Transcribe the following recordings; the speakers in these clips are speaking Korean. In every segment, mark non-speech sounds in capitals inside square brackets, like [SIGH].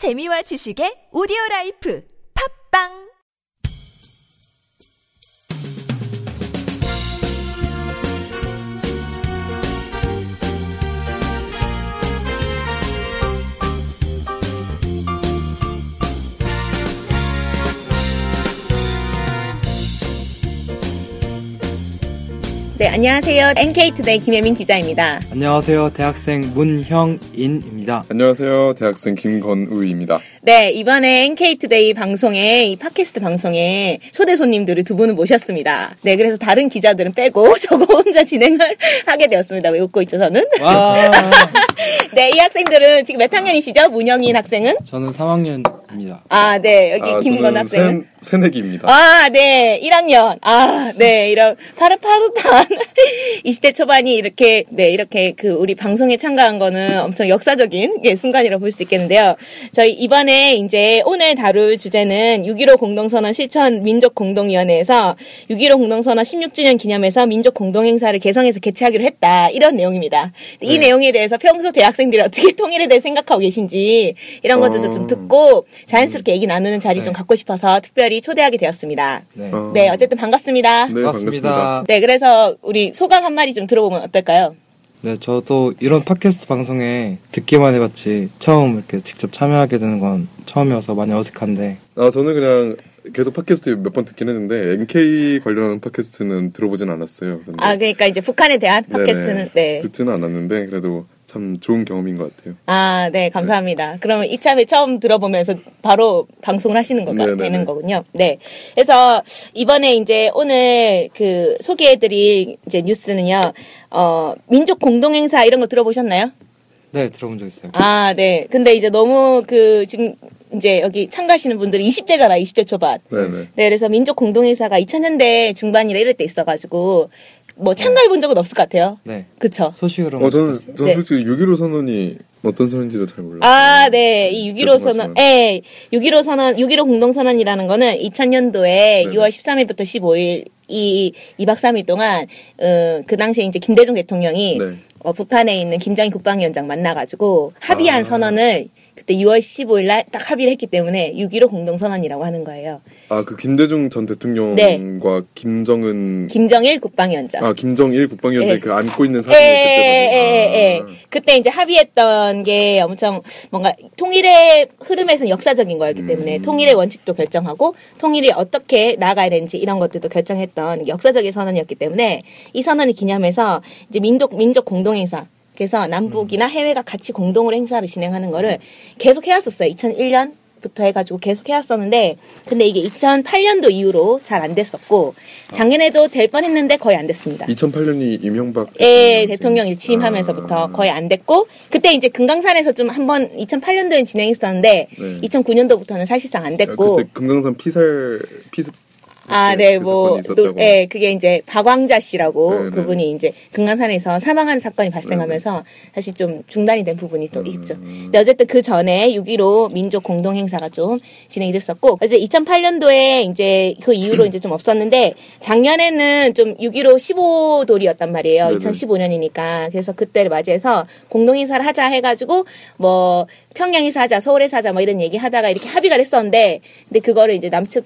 재미와 지식의 오디오 라이프. 팝빵 네, 안녕하세요. NK투데이 김혜민 기자입니다. 안녕하세요. 대학생 문형인입니다. 안녕하세요. 대학생 김건우입니다. 네, 이번에 NK투데이 방송에, 이 팟캐스트 방송에 초대 손님들을 두 분을 모셨습니다. 네, 그래서 다른 기자들은 빼고 [LAUGHS] 저거 혼자 진행을 [LAUGHS] 하게 되었습니다. 왜 웃고 있죠, 저는? 와, [LAUGHS] 네, 이 학생들은 지금 몇 학년이시죠? 문영인 학생은? 저는 3학년 입니다. 아, 네, 여기 아, 김건? 새, 새내기입니다. 아, 네. 1학년. 아, 네. 이런 파릇파릇한 20대 [LAUGHS] 초반이 이렇게, 네, 이렇게 그 우리 방송에 참가한 거는 엄청 역사적인 예, 순간이라고 볼 수 있겠는데요. 저희 이번에 이제 오늘 다룰 주제는 6.15 공동선언 실천 민족 공동위원회에서 6.15 공동선언 16주년 기념해서 민족 공동행사를 개성해서 개최하기로 했다. 이런 내용입니다. 이 네. 내용에 대해서 평소 대학생들이 어떻게 통일에 대해 생각하고 계신지 이런 것도 어. 좀 듣고 자연스럽게 얘기 나누는 자리 좀 네. 갖고 싶어서 특별히 초대하게 되었습니다. 네. 어. 네, 어쨌든 반갑습니다. 네, 반갑습니다. 반갑습니다. 네, 그래서 우리 소감 한 마디 좀 들어보면 어떨까요? 네, 저도 이런 팟캐스트 방송에 듣기만 해봤지 처음 이렇게 직접 참여하게 되는 건 처음이어서 많이 어색한데 아, 저는 그냥 계속 팟캐스트 몇 번 듣긴 했는데 NK 관련한 팟캐스트는 들어보진 않았어요. 근데 아, 그러니까 이제 북한에 대한 네네, 팟캐스트는, 네. 듣지는 않았는데 그래도 참 좋은 경험인 것 같아요. 아, 네, 감사합니다. 그러면 이참에 처음 들어보면서 바로 방송을 하시는 거가 네네네. 되는 거군요. 네. 그래서 이번에 이제 오늘 그 소개해드릴 이제 뉴스는요, 어, 민족 공동행사 이런 거 들어보셨나요? 네 들어본 적 있어요. 아, 네. 근데 이제 너무 그 지금 이제 여기 참가하시는 분들이 20대잖아, 20대 초반. 네네. 네, 그래서 민족 공동회사가 2000년대 중반이라 이럴 때 있어가지고 뭐 참가해 본 적은 없을 것 같아요. 네 그쵸? 소식으로만 어, 저는. 저는 네. 솔직히 6.15 선언이 어떤 선언인지도 잘 몰라요. 아, 네. 이 6.15 선언. 예. 6.15 선언, 6.15 공동선언이라는 거는 2000년도에 네네. 6월 13일부터 15일 이 2박 3일 동안, 어, 그 당시에 이제 김대중 대통령이 네. 어, 북한에 있는 김정일 국방위원장 만나가지고 합의한 아. 선언을 그때 6월 15일 날 딱 합의를 했기 때문에 6.15 공동선언이라고 하는 거예요. 아, 그 김대중 전 대통령과 김정은 김정일 국방위원장. 아, 김정일 국방위원장이 예. 그 안고 있는 예, 사진이 예, 그때 예, 예. 그때 이제 합의했던 게 엄청 뭔가 통일의 흐름에서는 역사적인 거였기 때문에 음. 통일의 원칙도 결정하고 통일이 어떻게 나아가야 되는지 이런 것들도 결정했던 역사적인 선언이었기 때문에 이 선언을 기념해서 이제 민족 민족 공동행사 그래서 남북이나 해외가 같이 공동으로 행사를 진행하는 거를 계속 해왔었어요. 2001년 부터 해가지고 계속 해왔었는데 근데 이게 2008년도 이후로 잘 안 됐었고 작년에도 될 뻔했는데 거의 안 됐습니다. 2008년이 임형박 예, 대통령 대통령이 취임하면서부터 아. 거의 안 됐고 그때 이제 금강산에서 좀 한번 2008년도에 진행했었는데 네. 2009년도부터는 사실상 안 됐고 그때 금강산 피살 피습 아, 그때 네, 그 뭐. 노- 예, 그게 이제 박왕자 씨라고 네, 네. 그분이 이제 금강산에서 사망하는 사건이 발생하면서 사실 좀 중단이 된 부분이 또 있죠. 음. 근데 어쨌든 그 전에 6.15 민족 공동 행사가 좀 진행이 됐었고, 그래서 2008년도에 이제 그 이후로 이제 좀 없었는데, 작년에는 좀 6.15 15돌이었단 말이에요. 네네. 2015년이니까. 그래서 그때를 맞이해서 공동 행사를 하자 해가지고, 뭐, 평양에서 하자, 서울에서 하자, 뭐 이런 얘기 하다가 이렇게 합의가 됐었는데, 근데 그거를 이제 남측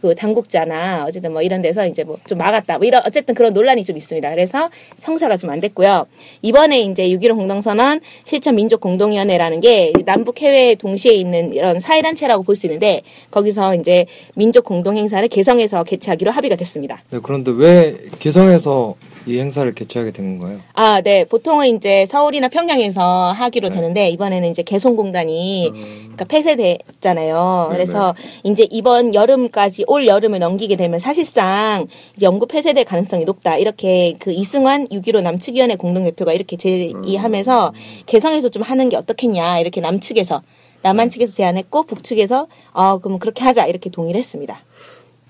그 당국자나 어쨌든 뭐 이런 데서 이제 뭐 좀 막았다. 뭐 이런 어쨌든 그런 논란이 좀 있습니다. 그래서 성사가 좀 안 됐고요. 이번에 이제 6.15 공동선언 실천 민족 공동위원회라는 게 남북 해외 동시에 있는 이런 사회단체라고 볼 수 있는데 거기서 이제 민족 공동 행사를 개성해서 개최하기로 합의가 됐습니다. 네 그런데 왜 개성에서 이 행사를 개최하게 된 건가요? 아, 네. 보통은 이제 서울이나 평양에서 하기로 되는데 이번에는 이제 개성공단이 그러니까 폐쇄됐잖아요. 네네. 그래서 이제 이번 여름까지 올 여름을 넘기게 되면 사실상 영구 폐쇄될 가능성이 높다. 이렇게 그 이승환 6.15 남측위원회 공동대표가 이렇게 제의하면서 개성에서 좀 하는 게 어떻겠냐. 이렇게 남측에서 남한 측에서 제안했고 북측에서 어 그럼 그렇게 하자 이렇게 동의를 했습니다.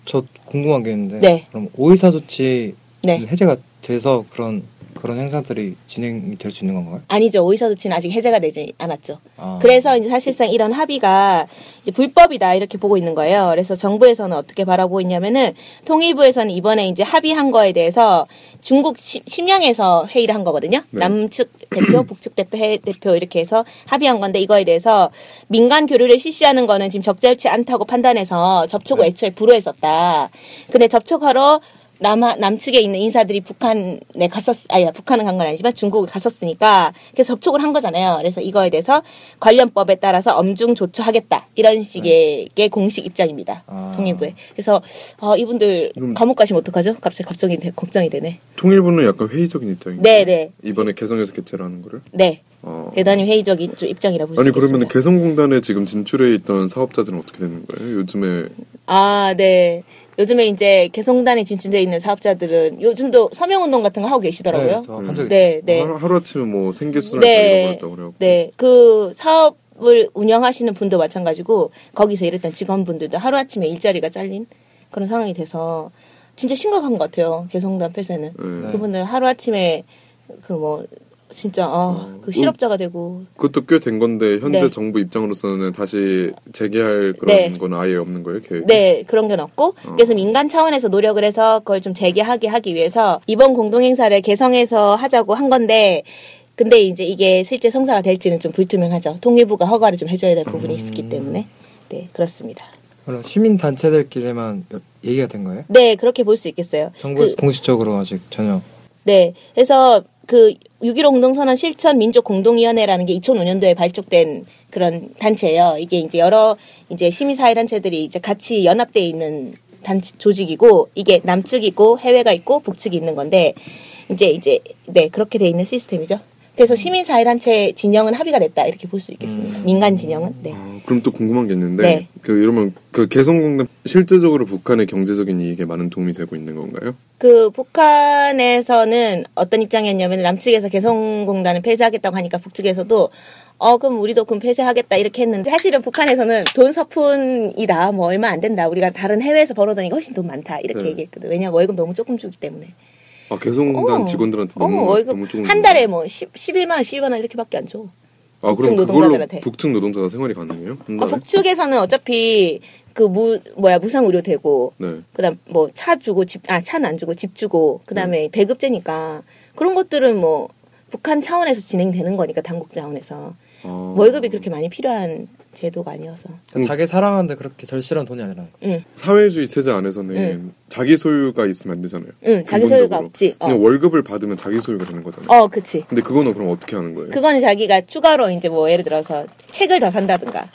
저 궁금한 게 있는데 네. 그럼 오이사 조치 네. 해제가 돼서 그런 그 그런 행사들이 진행이 될 수 있는 건가요? 아니죠. 오이사도치는 아직 해제가 되지 않았죠. 아. 그래서 이제 사실상 이런 합의가 이제 불법이다 이렇게 보고 있는 거예요. 그래서 정부에서는 어떻게 바라보고 있냐면은 통일부에서는 이번에 이제 합의한 거에 대해서 중국 시- 심양에서 회의를 한 거거든요. 네. 남측 대표, [CLEARS THROAT] 북측 대표, 해 대표 이렇게 해서 합의한 건데 이거에 대해서 민간 교류를 실시하는 거는 지금 적절치 않다고 판단해서 접촉을 네. 애초에 불허했었다. 근데 접촉하러 남하, 남측에 있는 인사들이 북한에 갔었, 아니, 북한은 간 건 아니지만 중국을 갔었으니까, 그래서 접촉을 한 거잖아요. 그래서 이거에 대해서 관련법에 따라서 엄중 조처하겠다. 이런 식의 게 공식 입장입니다. 아. 통일부에. 그래서, 어, 이분들 감옥 가시면 어떡하죠? 갑자기 걱정이, 되, 걱정이 되네. 통일부는 약간 회의적인 입장이죠. 네네. 이번에 개성에서 개최를 하는 거를. 네. 어. 대단히 회의적인 좀 입장이라 볼수 아니 있습니다. 그러면 개성공단에 지금 진출해 있던 사업자들은 어떻게 되는 거예요? 요즘에 아, 네. 요즘에 이제 개성단에 진출되어 있는 사업자들은 요즘도 서명운동 같은 거 하고 계시더라고요. 네, 저한 적 있어요. 네, 네. 하루, 하루 아침에 뭐 생계수를 네. 잃어버렸다고 그래요. 네, 그 사업을 운영하시는 분도 마찬가지고 거기서 일했던 직원분들도 하루 아침에 일자리가 잘린 그런 상황이 돼서 진짜 심각한 것 같아요. 개성단 폐쇄는. 네. 그분들 하루 아침에 그 뭐 진짜 아, 그 실업자가 되고 그것도 꽤 된 건데 현재 네. 정부 입장으로서는 다시 재개할 그런 네. 건 아예 없는 거예요, 계획? 네, 그런 건 없고, 어. 그래서 민간 차원에서 노력을 해서 그걸 좀 재개하게 하기 위해서 이번 공동행사를 개성에서 하자고 한 건데, 근데 이제 이게 실제 성사가 될지는 좀 불투명하죠. 통일부가 허가를 좀 해줘야 될 부분이 있기 때문에. 네, 그렇습니다. 그럼 시민 단체들끼리만 얘기가 된 거예요? 네, 그렇게 볼 수 있겠어요. 정부에서 그, 공식적으로 아직 전혀 네, 그래서 그 6.15 공동선언 실천 민족 공동위원회라는 게 2005년도에 발족된 그런 단체예요. 이게 이제 여러 이제 시민사회 단체들이 이제 같이 연합돼 있는 단체 조직이고 이게 남측이고 해외가 있고 북측이 있는 건데 이제 이제 네 그렇게 돼 있는 시스템이죠. 그래서 시민사회 단체 진영은 합의가 됐다 이렇게 볼 수 있겠습니다. 민간 진영은 네. 아, 그럼 또 궁금한 게 있는데 네. 그 이러면 그 개성공단 실질적으로 북한의 경제적인 이익에 많은 도움이 되고 있는 건가요? 그 북한에서는 어떤 입장이었냐면 남측에서 개성공단을 폐쇄하겠다고 하니까 북측에서도 어 그럼 우리도 그럼 폐쇄하겠다 이렇게 했는데 사실은 북한에서는 돈 서푼이다 뭐 얼마 안 된다 우리가 다른 해외에서 벌어들이니까 훨씬 돈 많다 이렇게 네. 얘기했거든 왜냐 면 월급 너무 조금 주기 때문에 아 개성공단 어. 직원들한테 어, 너무 월급 너무 조금 한 달에 뭐 10, 11만 원 12만 원 이렇게밖에 안 줘. 아 그럼 그걸로. 북측 노동자가 생활이 가능해요? 한 아? 북측에서는 어차피 그 무 뭐야 무상 의료 되고 네. 그다음 뭐 차 주고 집 아 차는 안 주고 집 주고 그다음에 배급제니까 그런 것들은 뭐 북한 차원에서 진행되는 거니까 당국 차원에서 아. 월급이 그렇게 많이 필요한 제도가 아니어서 그러니까 자기 사랑하는데 그렇게 절실한 돈이 아니라는 거죠. 응, 사회주의 체제 안에서는 응. 자기 소유가 있으면 안 되잖아요. 응 자기 소유가. 없지. 어, 그냥 월급을 받으면 자기 소유가 되는 거잖아요. 어 그치. 근데 그거는 그럼 어떻게 하는 거예요? 그거는 자기가 추가로 이제 뭐 예를 들어서 책을 더 산다든가,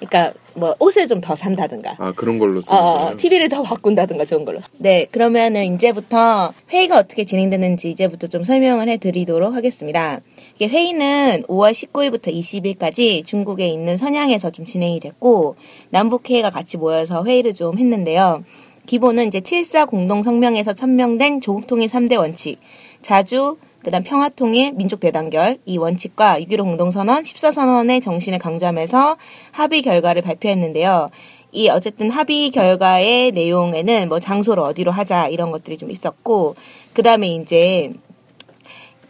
그러니까 뭐 옷을 좀 더 산다든가. 아 그런 걸로 어, 쓰는 어, 거예요? TV를 더 바꾼다든가 좋은 걸로. 네, 그러면은 이제부터 회의가 어떻게 진행되는지 이제부터 좀 설명을 해드리도록 하겠습니다. 이게 회의는 5월 19일부터 20일까지 중국에 있는 선양에서 좀 진행이 됐고 남북 회의가 같이 모여서 회의를 좀 했는데요. 기본은 이제 7사 공동 성명에서 천명된 조국 통일 3대 원칙, 자주 그다음 평화통일, 민족대단결 이 원칙과 6.15 공동선언, 14선언의 정신을 강조하면서 합의 결과를 발표했는데요. 이 어쨌든 합의 결과의 내용에는 뭐 장소를 어디로 하자 이런 것들이 좀 있었고 그다음에 이제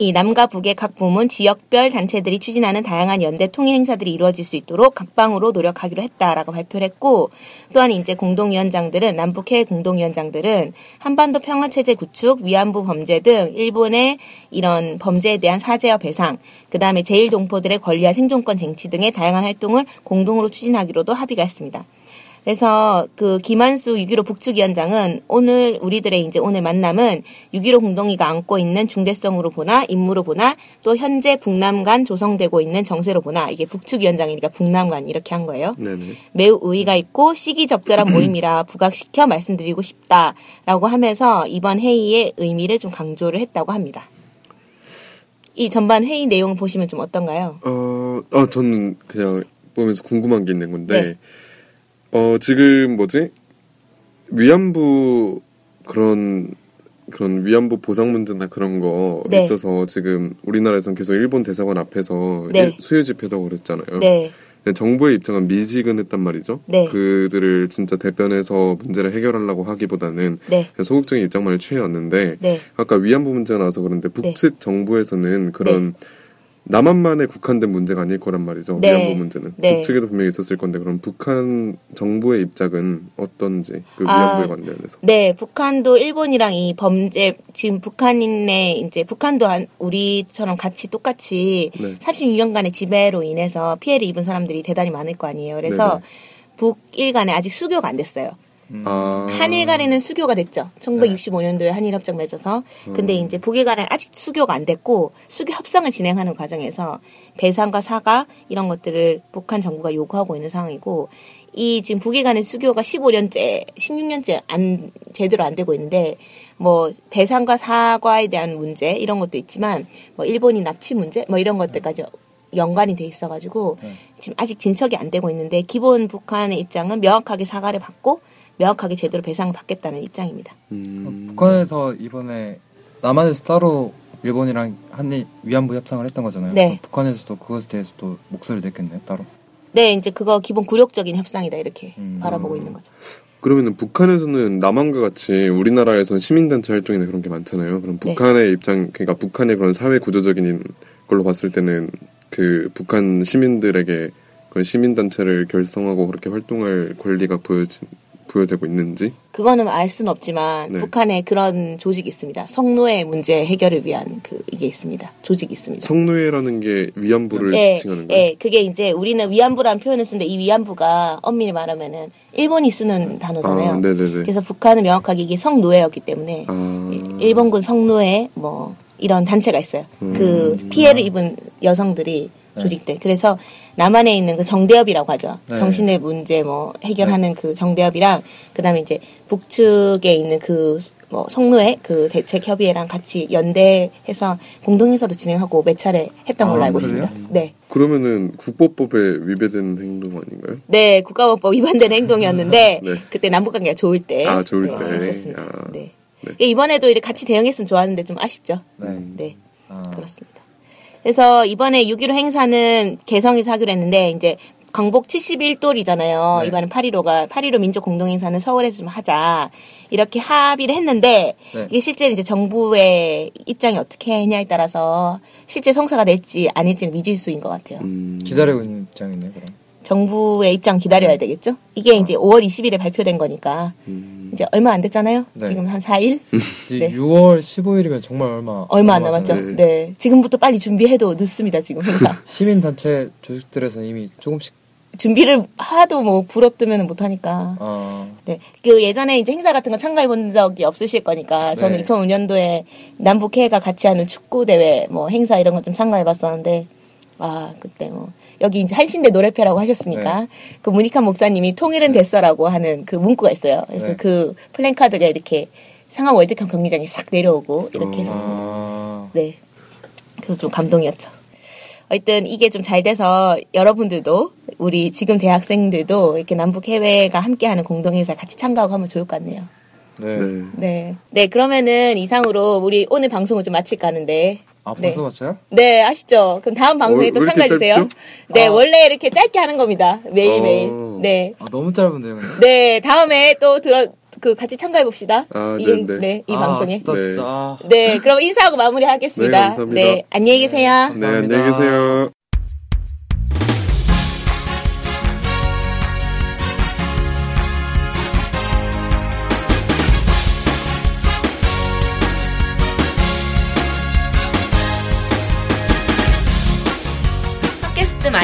이 남과 북의 각 부문 지역별 단체들이 추진하는 다양한 연대 통일 행사들이 이루어질 수 있도록 각방으로 노력하기로 했다라고 발표를 했고 또한 이제 공동위원장들은 남북해 공동위원장들은 한반도 평화 체제 구축, 위안부 범죄 등 일본의 이런 범죄에 대한 사죄와 배상, 그다음에 제일 동포들의 권리와 생존권 쟁취 등의 다양한 활동을 공동으로 추진하기로도 합의가 했습니다. 그래서 그 김한수 6.15 북측위원장은 오늘 우리들의 이제 오늘 만남은 6.15 공동위가 안고 있는 중대성으로 보나 임무로 보나 또 현재 북남 간 조성되고 있는 정세로 보나 이게 북측위원장이니까 북남 간 이렇게 한 거예요. 네네. 매우 의의가 있고 시기적절한 [CLEARS THROAT] 모임이라 부각시켜 말씀드리고 싶다라고 하면서 이번 회의의 의미를 좀 강조를 했다고 합니다. 이 전반 회의 내용 보시면 좀 어떤가요? 어, 아, 저는 그냥 보면서 궁금한 게 있는 건데, 네. 어, 지금 뭐지? 위안부 그런, 그런 위안부 보상 문제나 그런 거 네. 있어서 지금 우리나라에선 계속 일본 대사관 앞에서 네. 일- 수요 집회도 그랬잖아요. 네, 정부의 입장은 미지근했단 말이죠. 네. 그들을 진짜 대변해서 문제를 해결하려고 하기보다는 네. 소극적인 입장만을 취해왔는데 네. 아까 위안부 문제가 나와서 그런데 북측 정부에서는 그런 남한만에 국한된 문제가 아닐 거란 말이죠. 네. 위안부 문제는 네. 북측에도 분명히 있었을 건데 그럼 북한 정부의 입장은 어떤지 그 아, 위안부에 관련해서 네, 북한도 일본이랑 이 범죄 지금 북한인의 이제 북한도 한- 우리처럼 같이 똑같이 네. 36년간의 지배로 인해서 피해를 입은 사람들이 대단히 많을 거 아니에요. 그래서 네네. 북일 간에 아직 수교가 안 됐어요. 아, 한일 간에는 수교가 됐죠. 1965년도에 한일 협정 맺어서. 근데 이제 북일 간에 아직 수교가 안 됐고 수교 협상을 진행하는 과정에서 배상과 사과 이런 것들을 북한 정부가 요구하고 있는 상황이고 이 지금 북일 간의 수교가 15년째, 16년째 안 제대로 안 되고 있는데 뭐 배상과 사과에 대한 문제 이런 것도 있지만 뭐 일본이 납치 문제 뭐 이런 것들까지 연관이 돼 있어가지고 지금 아직 진척이 안 되고 있는데 기본 북한의 입장은 명확하게 사과를 받고 명확하게 제대로 배상을 받겠다는 입장입니다. 음, 북한에서 이번에 남한에서 따로 일본이랑 한일 위안부 협상을 했던 거잖아요. 네. 북한에서도 그것에 대해서 또 목소리를 냈겠네요, 따로. 네, 이제 그거 기본 굴욕적인 협상이다 이렇게 음. 바라보고 있는 거죠. 그러면은 북한에서는 남한과 같이 우리나라에서 시민단체 활동이나 그런 게 많잖아요. 그럼 네. 북한의 입장, 그러니까 북한의 그런 사회 구조적인 걸로 봤을 때는 그 북한 시민들에게 그런 시민단체를 결성하고 그렇게 활동할 권리가 부여지, 부여되고 있는지. 그거는 알 수는 없지만 네. 북한에 그런 조직이 있습니다. 성노예 문제 해결을 위한 그 이게 있습니다. 조직이 있습니다. 성노예라는 게 위안부를 예, 지칭하는 거예요. 예, 그게 이제 우리는 위안부라는 표현을 쓰는데 이 위안부가 엄밀히 말하면은 일본이 쓰는 단어잖아요. 아, 네네네. 그래서 북한은 명확하게 이게 성노예였기 때문에 아, 일본군 성노예 뭐 이런 단체가 있어요. 음. 그 피해를 입은 여성들이 조직돼. 그래서 남한에 있는 그 정대협이라고 하죠. 네. 정신의 문제 뭐 해결하는 그 정대협이랑 그다음에 이제 북측에 있는 그 뭐 성노예 그 대책 협의회랑 같이 연대해서 공동 행사도 진행하고 몇 차례 했던 걸로 아, 알고 그래요? 있습니다. 네. 그러면은 국보법에 위배되는 행동 아닌가요? 네, 국가법법 위반되는 행동이었는데 [LAUGHS] 네. 그때 남북 관계가 좋을 때, 아, 좋을 네, 때. 있었습니다. 아, 네. 네. 예, 이번에도 이렇게 같이 대응했으면 좋았는데 좀 아쉽죠. 네. 네. 아, 그렇습니다. 그래서 이번에 6.15 행사는 개성에서 하기로 했는데 이제 광복 71돌이잖아요. 네. 이번에 8.15가 8.15 민족 공동행사는 서울에서 좀 하자 이렇게 합의를 했는데 네. 이게 실제로 이제 정부의 입장이 어떻게 했냐에 따라서 실제 성사가 될지 아닐지는 미지수인 것 같아요. 음, 기다리고 있는 입장이네, 그럼. 정부의 입장 기다려야 되겠죠? 이게 이제 5월 20일에 발표된 거니까 음, 이제 얼마 안 됐잖아요. 네. 지금 한 4일 이제 네. 6월 15일이면 정말 얼마 얼마 안 남았죠. 네. 네. 지금부터 빨리 준비해도 늦습니다. 지금 행사. [LAUGHS] 시민 단체 조직들에서 이미 조금씩 준비를 하도 뭐 불어뜨면 못하니까. 아, 네. 그 예전에 이제 행사 같은 거 참가해 본 적이 없으실 거니까 저는 네. 2005년도에 남북회가 같이 하는 축구 대회 뭐 행사 이런 거 좀 참가해 봤었는데 아, 그때 뭐 여기 이제 한신대 노래표라고 하셨으니까 네. 그 문익환 목사님이 통일은 됐어라고 하는 그 문구가 있어요. 그래서 네. 그 플랜카드가 이렇게 상암 월드컵 경기장에 싹 내려오고 이렇게 어. 했었습니다. 아, 네. 그래서 좀 감동이었죠. 어쨌든 이게 좀 잘 돼서 여러분들도 우리 지금 대학생들도 이렇게 남북 해외가 함께하는 공동행사 같이 참가하고 하면 좋을 것 같네요. 네. 네. 네. 네, 그러면은 이상으로 우리 오늘 방송을 좀 마칠까 하는데. 아, 네. 벌써 맞춰요? 네, 아쉽죠? 그럼 다음 방송에 어, 또 참가해주세요. 네, 아. 원래 이렇게 짧게 하는 겁니다. 매일매일. 어. 네. 아, 너무 짧은데요, 근데. 네, 다음에 또 들어, 그 같이 참가해 봅시다. 아, 이, 네네. 네, 이 아, 방송에. 네. 진짜. 아. 네, 그럼 인사하고 마무리하겠습니다. 네, 감사합니다. 네, 안녕히 계세요. 네, 감사합니다. 안녕히 계세요.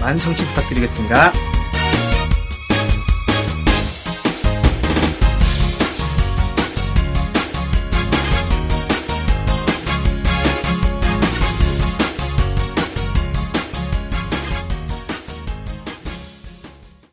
많은 청취 부탁드리겠습니다.